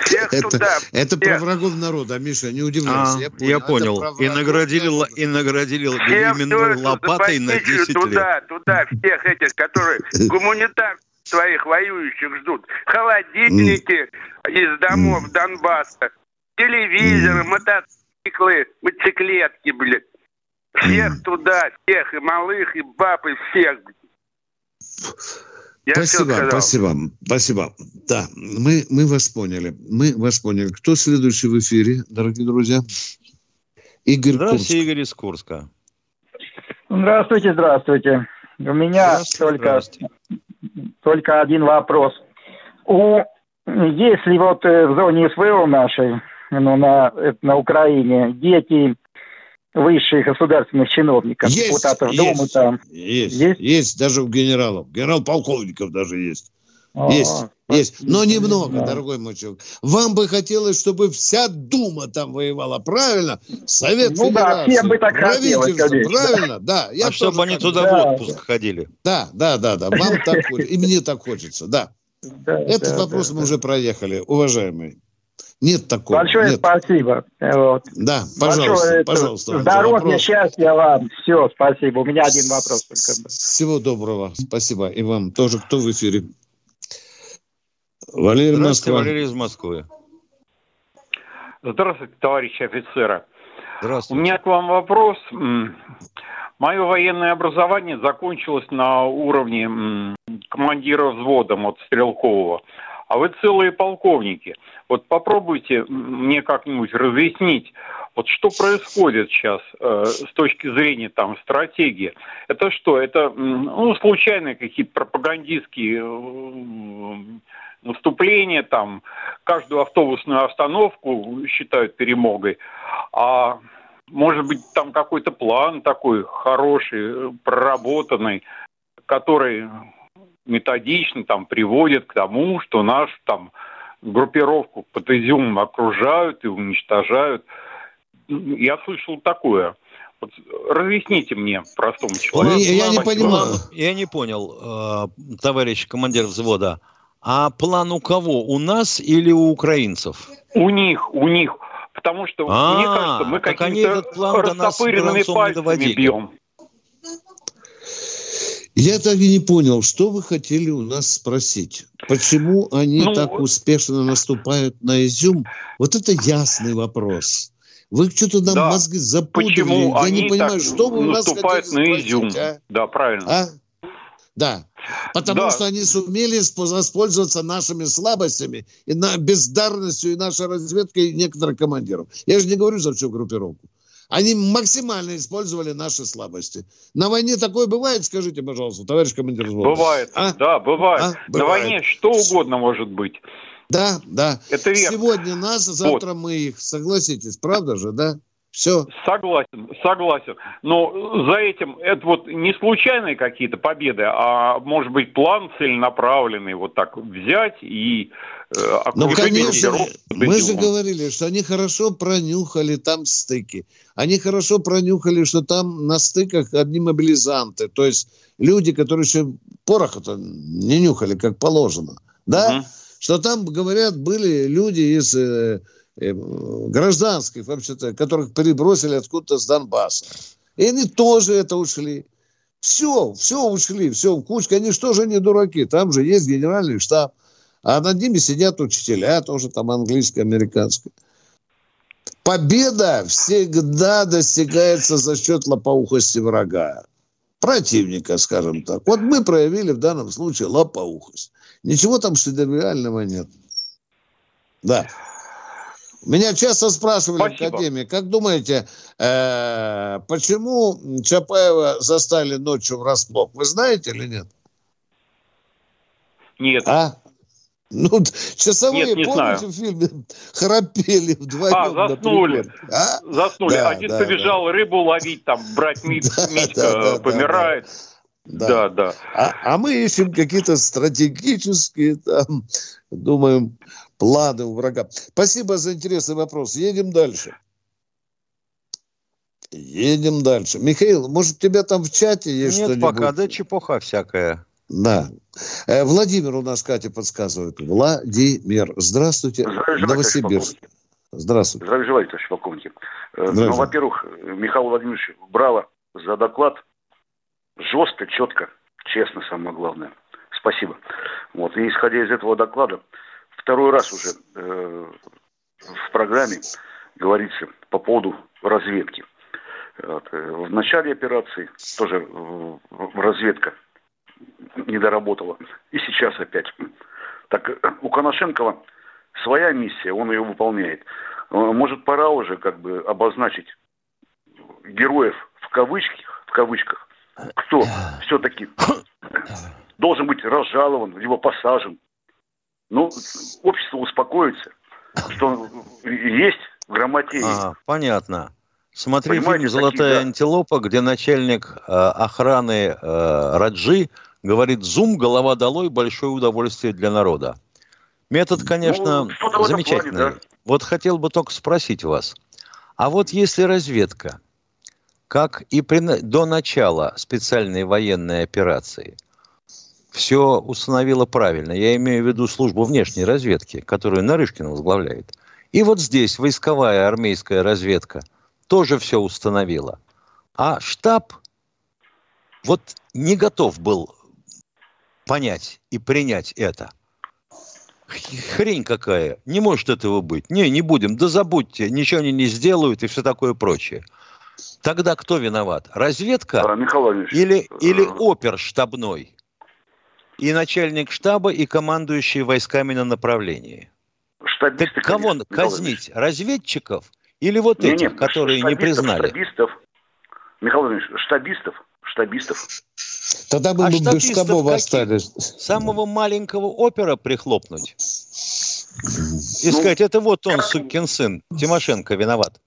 Всех это, туда. Это про врагов народа, Миша, не удивляйся. А, я понял. Я понял. И наградили, и наградили именно лопатой на 10 туда, лет. Туда, всех этих, которые (laughs) гуманитар своих воюющих ждут. Холодильники из домов Донбасса, телевизоры, мотоциклы, мотоциклетки, блядь. Всех туда, всех, и малых, и баб, и всех. Я спасибо, спасибо, спасибо. Да, мы, мы вас поняли. Мы вас поняли. Кто следующий в эфире, дорогие друзья? Игорь Здравствуйте, Курск. Игорь из Курска. Здравствуйте, здравствуйте. У меня здравствуйте, только, здравствуйте. Только один вопрос. У, если вот э, в зоне СВО нашей, ну, на, на Украине, дети высших государственных чиновников, есть, депутатов есть, Думы там. Есть, есть, есть, даже у генералов. Генерал-полковников даже есть. А, есть, есть, но немного, да. дорогой мой человек. Вам бы хотелось, чтобы вся Дума там воевала, правильно? Совет ну, Федерации, да, бы так правительство, правильно? Да. Я а чтобы они туда да, в отпуск ходили. Да, да, да, да. Вам так (laughs) хочется, и мне так хочется, да. да Этот да, вопрос да, мы да. уже проехали, уважаемые. Нет такого. Большое нет. спасибо. Вот. Да, пожалуйста, Большое, пожалуйста. Здоровья, счастья вам. Все, спасибо. У меня один вопрос только. Всего доброго. Спасибо. И вам тоже. Кто в эфире? Валерий Москва. Валерий из Москвы. Здравствуйте, товарищи офицеры. Здравствуйте. У меня к вам вопрос. Мое военное образование закончилось на уровне командира взвода вот, Стрелкового а вы целые полковники. Вот попробуйте мне как-нибудь разъяснить, вот что происходит сейчас э, с точки зрения там стратегии. Это что? Это ну, случайные какие-то пропагандистские э, наступления, там каждую автобусную остановку считают перемогой, а может быть там какой-то план такой хороший, проработанный, который методично там приводит к тому, что наш там группировку под Изюмом окружают и уничтожают. Я слышал такое. Вот разъясните мне, простому человеку. Я, я не понимаю. Я не понял, э, товарищ командир взвода. А план у кого? У нас или у украинцев? У них, у них. Потому что, а, мне кажется, мы какими-то растопыренными пальцами бьем. Я так и не понял, что вы хотели у нас спросить. Почему они ну, так успешно наступают на изюм? Вот это ясный вопрос. Вы что-то нам да. мозги запутали. Почему Я они не понимаю, что вы у нас наступают на изюм? А? Да, правильно. А? Да. Потому да. что они сумели воспользоваться нашими слабостями и на бездарностью и нашей разведкой и некоторых командиров. Я же не говорю за всю группировку. Они максимально использовали наши слабости. На войне такое бывает, скажите, пожалуйста, товарищ командир взвода? Бывает, а? да, бывает. А? бывает. На войне что угодно может быть. Да, да. Это верно. Сегодня нас, завтра вот. мы их. Согласитесь, правда же, да? Все. Согласен, согласен. Но за этим это вот не случайные какие-то победы, а может быть план целенаправленный вот так взять и э, Ну, конечно, мы же говорили, что они хорошо пронюхали там стыки. Они хорошо пронюхали, что там на стыках одни мобилизанты. То есть люди, которые еще пороха-то не нюхали, как положено. Да? Угу. Что там, говорят, были люди из э, гражданских, вообще-то, которых перебросили откуда-то с Донбасса. И они тоже это ушли. Все, все ушли, все в кучку. Они что же не дураки? Там же есть генеральный штаб. А над ними сидят учителя, тоже там английское, американское. Победа всегда достигается за счет лопоухости врага. Противника, скажем так. Вот мы проявили в данном случае лопоухость. Ничего там шедевриального нет. Да. Меня часто спрашивали Спасибо. в Академии, как думаете, э, почему Чапаева застали ночью врасплох? Вы знаете или нет? Нет. А? Ну, часовые, Нет, не помните, знаю. в фильме храпели вдвоем. А, заснули. А? Заснули. Да, Один да, побежал да. рыбу ловить, там, брать мить, (laughs) да, Митька да, помирает. Да, да. да. А, а мы ищем какие-то стратегические, там, думаем, планы у врага. Спасибо за интересный вопрос. Едем дальше. Едем дальше. Михаил, может, у тебя там в чате есть Нет, что-нибудь? пока, да чепуха всякая. Да. Э, Владимир у нас, Катя, подсказывает. Владимир. Здравствуйте. Здравия Новосибирск. Здравствуйте. Здравия желаю, товарищ полковник. Э, ну, во-первых, Михаил Владимирович, браво за доклад. Жестко, четко, честно, самое главное. Спасибо. Вот. И исходя из этого доклада, второй раз уже э, в программе говорится по поводу разведки. Вот. Э, в начале операции тоже э, разведка не доработала. И сейчас опять. Так у Коношенкова своя миссия, он ее выполняет. Э, может, пора уже как бы обозначить героев в кавычках, в кавычках, кто все-таки должен быть разжалован, либо посажен. Ну, общество успокоится, что есть грамоте. А, понятно. Смотри Понимаете, фильм «Золотая такие, да. антилопа», где начальник э, охраны э, Раджи говорит «Зум, голова долой, большое удовольствие для народа». Метод, ну, конечно, ну, замечательный. Плане, да. Вот хотел бы только спросить вас. А вот если разведка, как и при, до начала специальной военной операции, все установила правильно, я имею в виду службу внешней разведки, которую Нарышкин возглавляет, и вот здесь войсковая армейская разведка тоже все установила. А штаб вот не готов был понять и принять это. Хрень какая. Не может этого быть. Не, не будем. Да забудьте. Ничего они не сделают и все такое прочее. Тогда кто виноват? Разведка? А, или, или э, опер штабной? И начальник штаба, и командующий войсками на направлении. Штабисты, так кого конечно, казнить? Разведчиков? Или вот не, этих, не, которые не признали? Штабистов. Михаил Владимирович, штабистов штабистов. Тогда бы а мы без штабов остались. Самого маленького опера прихлопнуть. И ну, сказать, это вот он, сукин сын. Тимошенко виноват.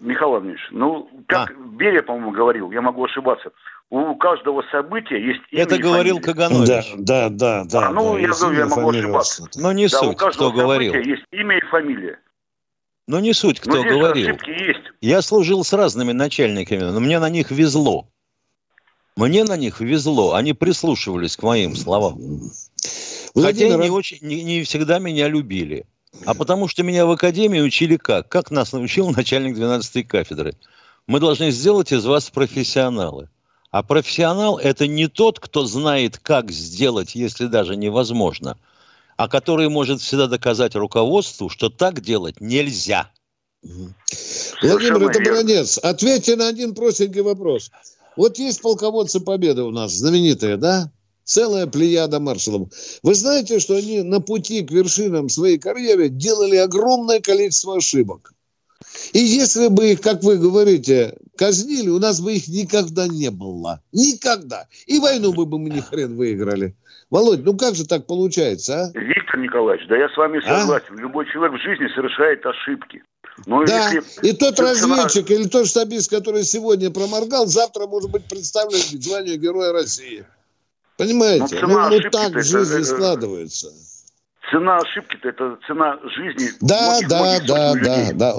Михаил Владимирович, ну, как а. Берия, по-моему, говорил, я могу ошибаться, у каждого события есть имя Это говорил Каганович. Да, да, да. А, ну, да, я говорю, я могу ошибаться. Но не да, суть, кто говорил. есть имя и фамилия. Но не суть, кто но говорил. Есть. Я служил с разными начальниками, но мне на них везло. Мне на них везло, они прислушивались к моим словам. Владимир... Хотя не, очень, не, не всегда меня любили. А потому что меня в академии учили как? Как нас научил начальник 12-й кафедры? Мы должны сделать из вас профессионалы. А профессионал – это не тот, кто знает, как сделать, если даже невозможно, а который может всегда доказать руководству, что так делать нельзя. Владимир, это бронец. Ответьте на один простенький вопрос. Вот есть полководцы Победы у нас, знаменитые, да? Целая плеяда маршалов. Вы знаете, что они на пути к вершинам своей карьеры делали огромное количество ошибок. И если бы их, как вы говорите, казнили, у нас бы их никогда не было. Никогда. И войну бы мы ни хрен выиграли. Володь, ну как же так получается, а? Виктор Николаевич, да я с вами а? согласен. А? Любой человек в жизни совершает ошибки. Но да, если... и тот разведчик или тот штабист, который сегодня проморгал, завтра может быть представлен в званию Героя России. Понимаете? Ну, ну так в жизни это, складывается. Цена ошибки-то это цена жизни. Да, многих, да, многих да, да, да.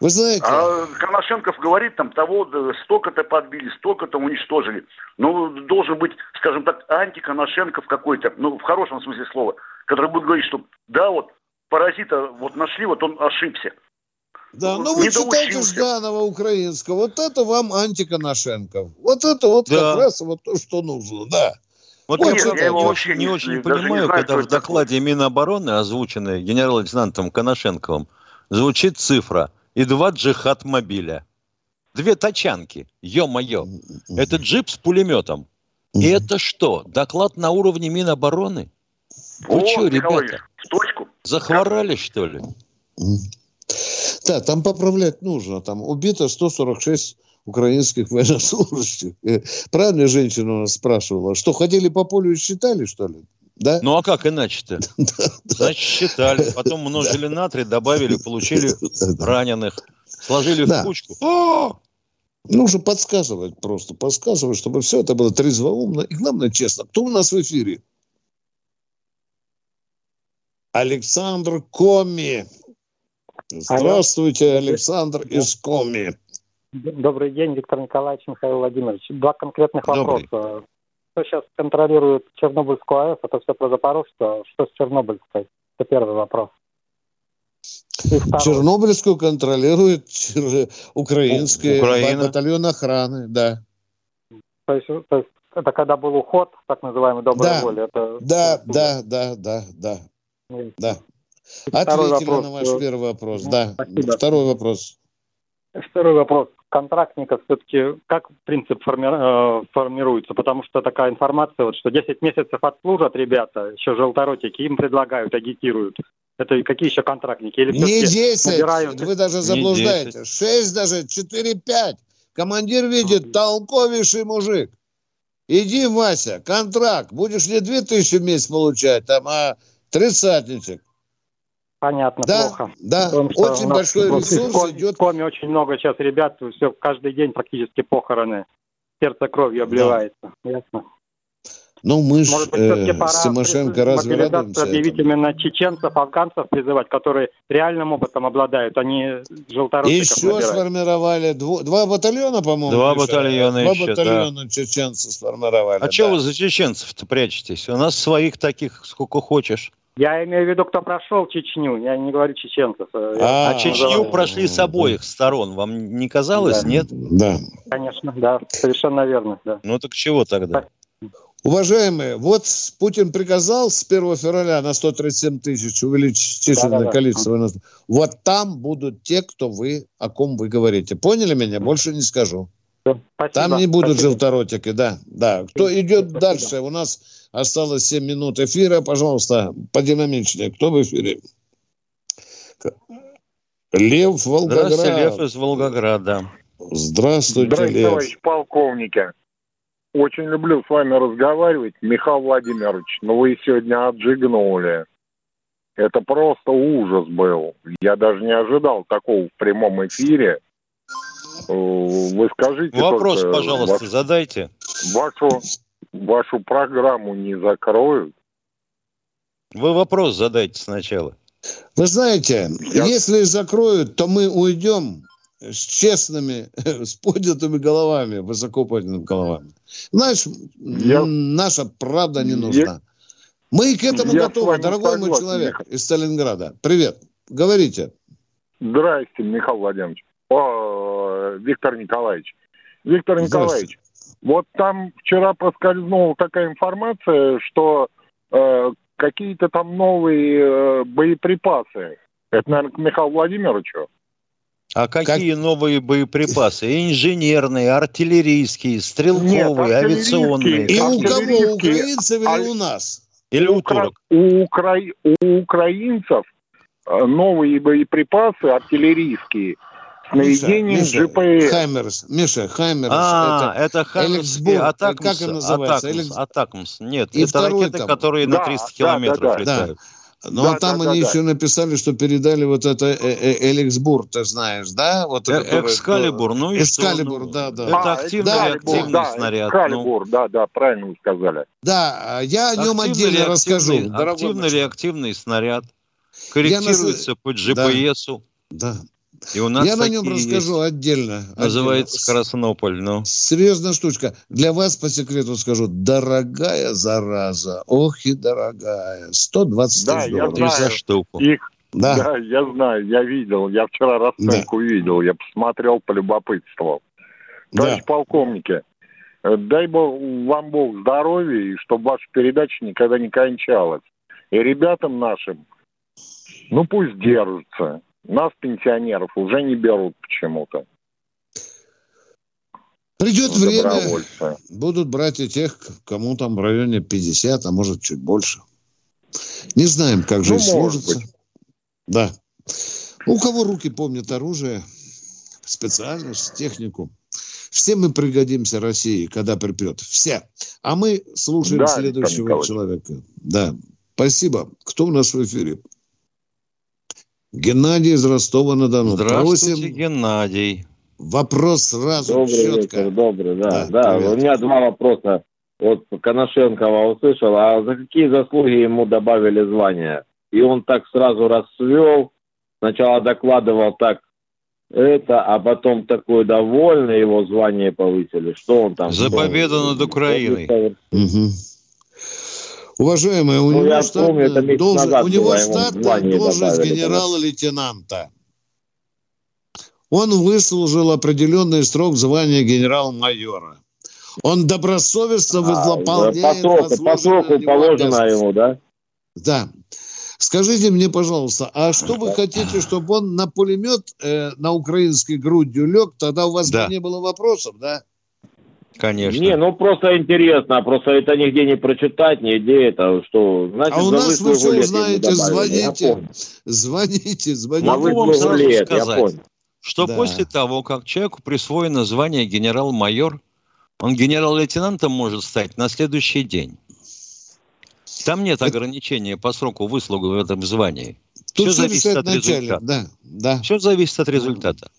Вы знаете... А Коношенков говорит, там, того, столько-то подбили, столько-то уничтожили. Ну, должен быть, скажем так, антиконошенков какой-то, ну, в хорошем смысле слова, который будет говорить, что да, вот, паразита вот нашли, вот он ошибся. Да, ну вы читайте Жданова украинского. Вот это вам антиконошенков. Вот это вот да. как раз вот то, что нужно, да. Вот Ой, я, я его вообще не, не очень понимаю, не знаю, когда в докладе такое. Минобороны, озвученной генерал-лейтенантом Коношенковым, звучит цифра и два джихад-мобиля. Две тачанки, ё-моё. Это джип с пулеметом. И это что, доклад на уровне Минобороны? Вы что, ребята, точку. захворали, что ли? Да, там поправлять нужно. Там убито 146 украинских (laughs) военнослужащих. Э, правильно женщина у нас спрашивала, что ходили по полю и считали, что ли? Да? Ну а как иначе-то? (laughs) Значит, считали, потом множили натрий, добавили, получили (laughs) раненых, сложили в кучку. (gasps) Нужно подсказывать просто, подсказывать, чтобы все это было трезвоумно и, главное, честно. Кто у нас в эфире? Александр Коми. Здравствуйте, Александр из Коми. Добрый день, Виктор Николаевич, Михаил Владимирович. Два конкретных Добрый. вопроса. Кто сейчас контролирует Чернобыльскую АЭС? Это все про Запорожье. Что с Чернобыльской? Это первый вопрос. Чернобыльскую контролирует украинский Украина. батальон охраны, да. То есть, то есть это когда был уход, так называемый доброй да. воли? Это... Да, да, да, да, да. Да. Ответили вопрос. на ваш э, первый вопрос, да. Спасибо. Второй вопрос. Второй вопрос. Контрактников все-таки как принцип форми... Э, формируется? Потому что такая информация, вот, что 10 месяцев отслужат ребята, еще желторотики, им предлагают, агитируют. Это какие еще контрактники? Или не 10, набирают... вы даже заблуждаете. 6 даже, 4-5. Командир видит, толковейший мужик. Иди, Вася, контракт. Будешь не 2000 в месяц получать, там, а тридцатничек. Понятно, да, плохо. Да, Потому очень большой ресурс в идет. В коме очень много сейчас ребят, все каждый день практически похороны. Сердце кровью обливается. Да. Ясно. Ну, мы же э, с Тимошенко разве радуемся объявить этому? именно чеченцев, афганцев призывать, которые реальным опытом обладают, они желторотиков Еще набирают. сформировали дво, два батальона, по-моему. Два батальона Два еще, батальона да. чеченцев сформировали. А да. чего вы за чеченцев-то прячетесь? У нас своих таких сколько хочешь. Я имею в виду, кто прошел Чечню, я не говорю чеченцев. А, а Чечню прошли с обоих сторон, вам не казалось, да. нет? Да. Конечно, да, совершенно верно. Да. Ну так чего тогда? Уважаемые, вот Путин приказал с 1 февраля на 137 тысяч увеличить численное да, да, количество. Да. Вот там будут те, кто вы, о ком вы говорите. Поняли меня? Больше не скажу. Спасибо, там не будут спасибо. желторотики, да. да. Кто идет спасибо. дальше? У нас Осталось 7 минут эфира. Пожалуйста, подинамичнее. Кто в эфире? Лев Волгоград. Здравствуйте, Лев из Волгограда. Здравствуйте, Здравствуйте, Лев. товарищ полковники. Очень люблю с вами разговаривать, Михаил Владимирович, но вы сегодня отжигнули. Это просто ужас был. Я даже не ожидал такого в прямом эфире. Э, вы скажите... Вопрос, пожалуйста, ваш, задайте. Вашу вашу программу не закроют? Вы вопрос задайте сначала. Вы знаете, Я... если закроют, то мы уйдем с честными, (laughs) с поднятыми головами, высоко поднятыми головами. Знаешь, Я... наша правда не нужна. Я... Мы к этому Я готовы, дорогой согласен, мой человек Михаил. из Сталинграда. Привет, говорите. Здрасте, Михаил Владимирович. О, Виктор Николаевич. Виктор Николаевич, вот там вчера проскользнула такая информация, что э, какие-то там новые э, боеприпасы. Это, наверное, к Михаилу Владимировичу. А какие как... новые боеприпасы? Инженерные, артиллерийские, стрелковые, Нет, авиационные. И у кого? У украинцев или у нас? Или у, у турок? У, укра... у украинцев э, новые боеприпасы артиллерийские – наведением Миша, GPS. Хаймерс. Миша, Хаймерс. А, это, это Хаймерс Атакмс. Как он называется? Атакмс. Атакмс. Нет, и это ракеты, там. которые да, на 300 километров да, да, летают. Ну, да, а там да, они да, еще да. написали, что передали вот это э, э, Эликсбур, ты знаешь, да? Вот э Экскалибур, ну и Экскалибур, ну, да, да. Это активный, а, активный да, снаряд. Экскалибур, ну. да, да, правильно вы сказали. Да, я о нем активный отдельно расскажу. Активный реактивный снаряд. Корректируется на... по GPS. Да, да. И у нас Я на нем расскажу есть. отдельно. Называется отдельно. Краснополь. Ну. Серьезная штучка. Для вас по секрету скажу. Дорогая зараза. Ох и дорогая. 120 да, тысяч долларов. Я знаю. за штуку. Их, да. да, я знаю, я видел. Я вчера расценку да. видел. Я посмотрел, полюбопытствовал. Товарищ да. полковники, э, дай бог, вам Бог здоровья, и чтобы ваша передача никогда не кончалась. И ребятам нашим, ну пусть держатся. Нас, пенсионеров, уже не берут почему-то. Придет ну, время, будут брать и тех, кому там в районе 50, а может чуть больше. Не знаем, как жизнь ну, сложится. Быть. Да. У кого руки помнят оружие, специальность, технику. Все мы пригодимся России, когда припрет. Все. А мы слушаем да, следующего человека. Да. Спасибо. Кто у нас в эфире? Геннадий из Ростова-на-Дону. Здравствуйте, Просим... Геннадий. Вопрос сразу, добрый четко. Вечер, добрый, да. Да, да у меня два вопроса. Вот Коношенкова услышал, а за какие заслуги ему добавили звание? И он так сразу расцвел, сначала докладывал так это, а потом такой довольный, его звание повысили. Что он там? За победу над Украиной. Угу. Уважаемые, у ну, него штат, помню, должен, у него штат должность генерала-лейтенанта. Он выслужил определенный срок звания генерал-майора. Он добросовестно а, выполняет... По сроку, по сроку положено ему, да? Да. Скажите мне, пожалуйста, а что вы хотите, чтобы он на пулемет э, на украинской грудью лег? Тогда у вас да. бы не было вопросов, да? Конечно. Не, ну просто интересно, просто это нигде не прочитать, нигде это что. Значит, а у нас вы все узнаете, звоните, звоните, звоните. Могу вам сразу лет, сказать, что да. после того, как человеку присвоено звание генерал-майор, он генерал-лейтенантом может стать на следующий день. Там нет ограничения по сроку выслуги в этом звании. Тут все зависит от результата. Да, да. Все зависит от результата.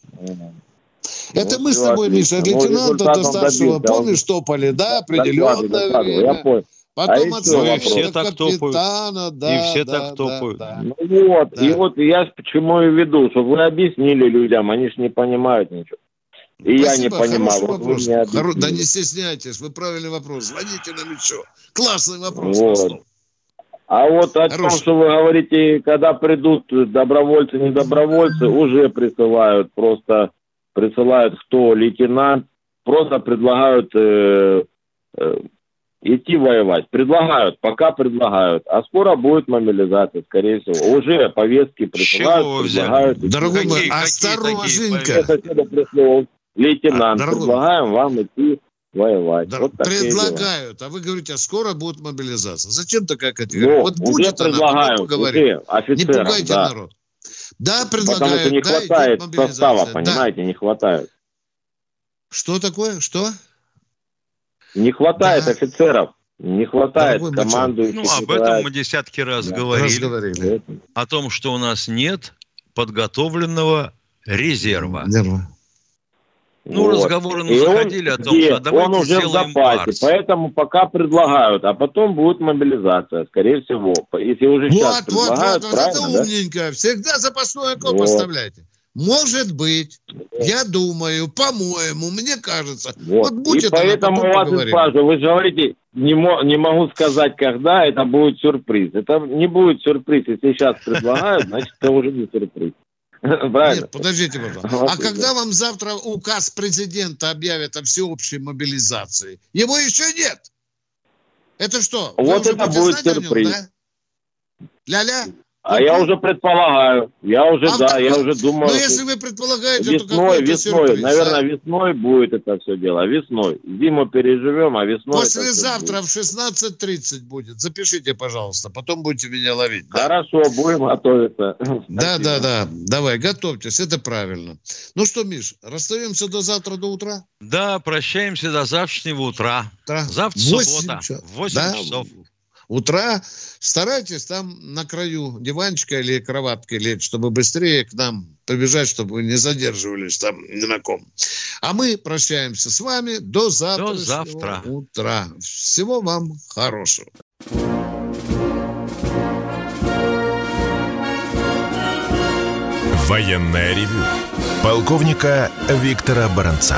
Это мы с тобой, Миша, лейтенанта до старшего, помнишь, топали, да, определенное время. Я понял. Потом а отсылали все так капитана, да, И все да, так топают. Да, да. Ну вот, да. и вот я почему и веду, чтобы вы объяснили людям, они же не понимают ничего. И Спасибо, я не понимаю. Вот вопрос. Хоро... Да не стесняйтесь, вы правильный вопрос. Звоните нам еще. Классный вопрос. Вот. А вот о Хороший. том, что вы говорите, когда придут добровольцы, не добровольцы, уже присылают просто присылают кто лейтенант, просто предлагают э, э, идти воевать. Предлагают, пока предлагают. А скоро будет мобилизация, скорее всего. Уже повестки присылают, Чего предлагают. Дорогой мой, осторожненько. Лейтенант, а, предлагаем вам идти воевать. Да, вот предлагают, дела. а вы говорите, а скоро будет мобилизация. Зачем такая категория? Ну, вот будет уже предлагают, она, уже офицерам, Не пугайте да. народ. Да, предлагают. Потому что не хватает состава, понимаете, да. не хватает. Что такое? Что? Не хватает да. офицеров. Не хватает команды. Ну, об этом мы десятки раз да. говорили. Раз говорили. О том, что у нас нет подготовленного резерва. резерва. Ну, вот. разговоры ну, заходили о том, что а давайте он уже в запасе, парс. поэтому пока предлагают, а потом будет мобилизация, скорее всего. Если уже вот, сейчас вот, предлагают, вот, вот, это да? умненько. Всегда запасной окоп вот. оставляйте. Может быть, я думаю, по-моему, мне кажется. Вот, вот будет и поэтому вас и спрашиваю, вы же говорите, не, мо- не могу сказать, когда это будет сюрприз. Это не будет сюрприз, если сейчас предлагают, значит, это уже не сюрприз. (laughs) Правильно? Нет, подождите, пожалуйста. (laughs) А когда вам завтра указ президента объявят о всеобщей мобилизации? Его еще нет. Это что? Вот это будет сюрприз. Да? Ля-ля? А я уже предполагаю. Я уже, а да, я уже думаю. Ну, если вы предполагаете, весной, то весной, сюрприз, наверное, а? весной будет это все дело. Весной. Зиму переживем, а весной... Послезавтра в 16.30 будет. Запишите, пожалуйста. Потом будете меня ловить. Да? Хорошо, будем готовиться. (laughs) Да, да, да. Давай, готовьтесь. Это правильно. Ну что, Миш, расстаемся до завтра, до утра? Да, прощаемся до завтрашнего утра. Да. Завтра 8 суббота. 8 да? часов. Утра, старайтесь там на краю диванчика или кроватки лечь, чтобы быстрее к нам побежать, чтобы вы не задерживались там ни на ком. А мы прощаемся с вами до завтрашнего до завтра. утра. Всего вам хорошего. Военная ревю. Полковника Виктора Баранца.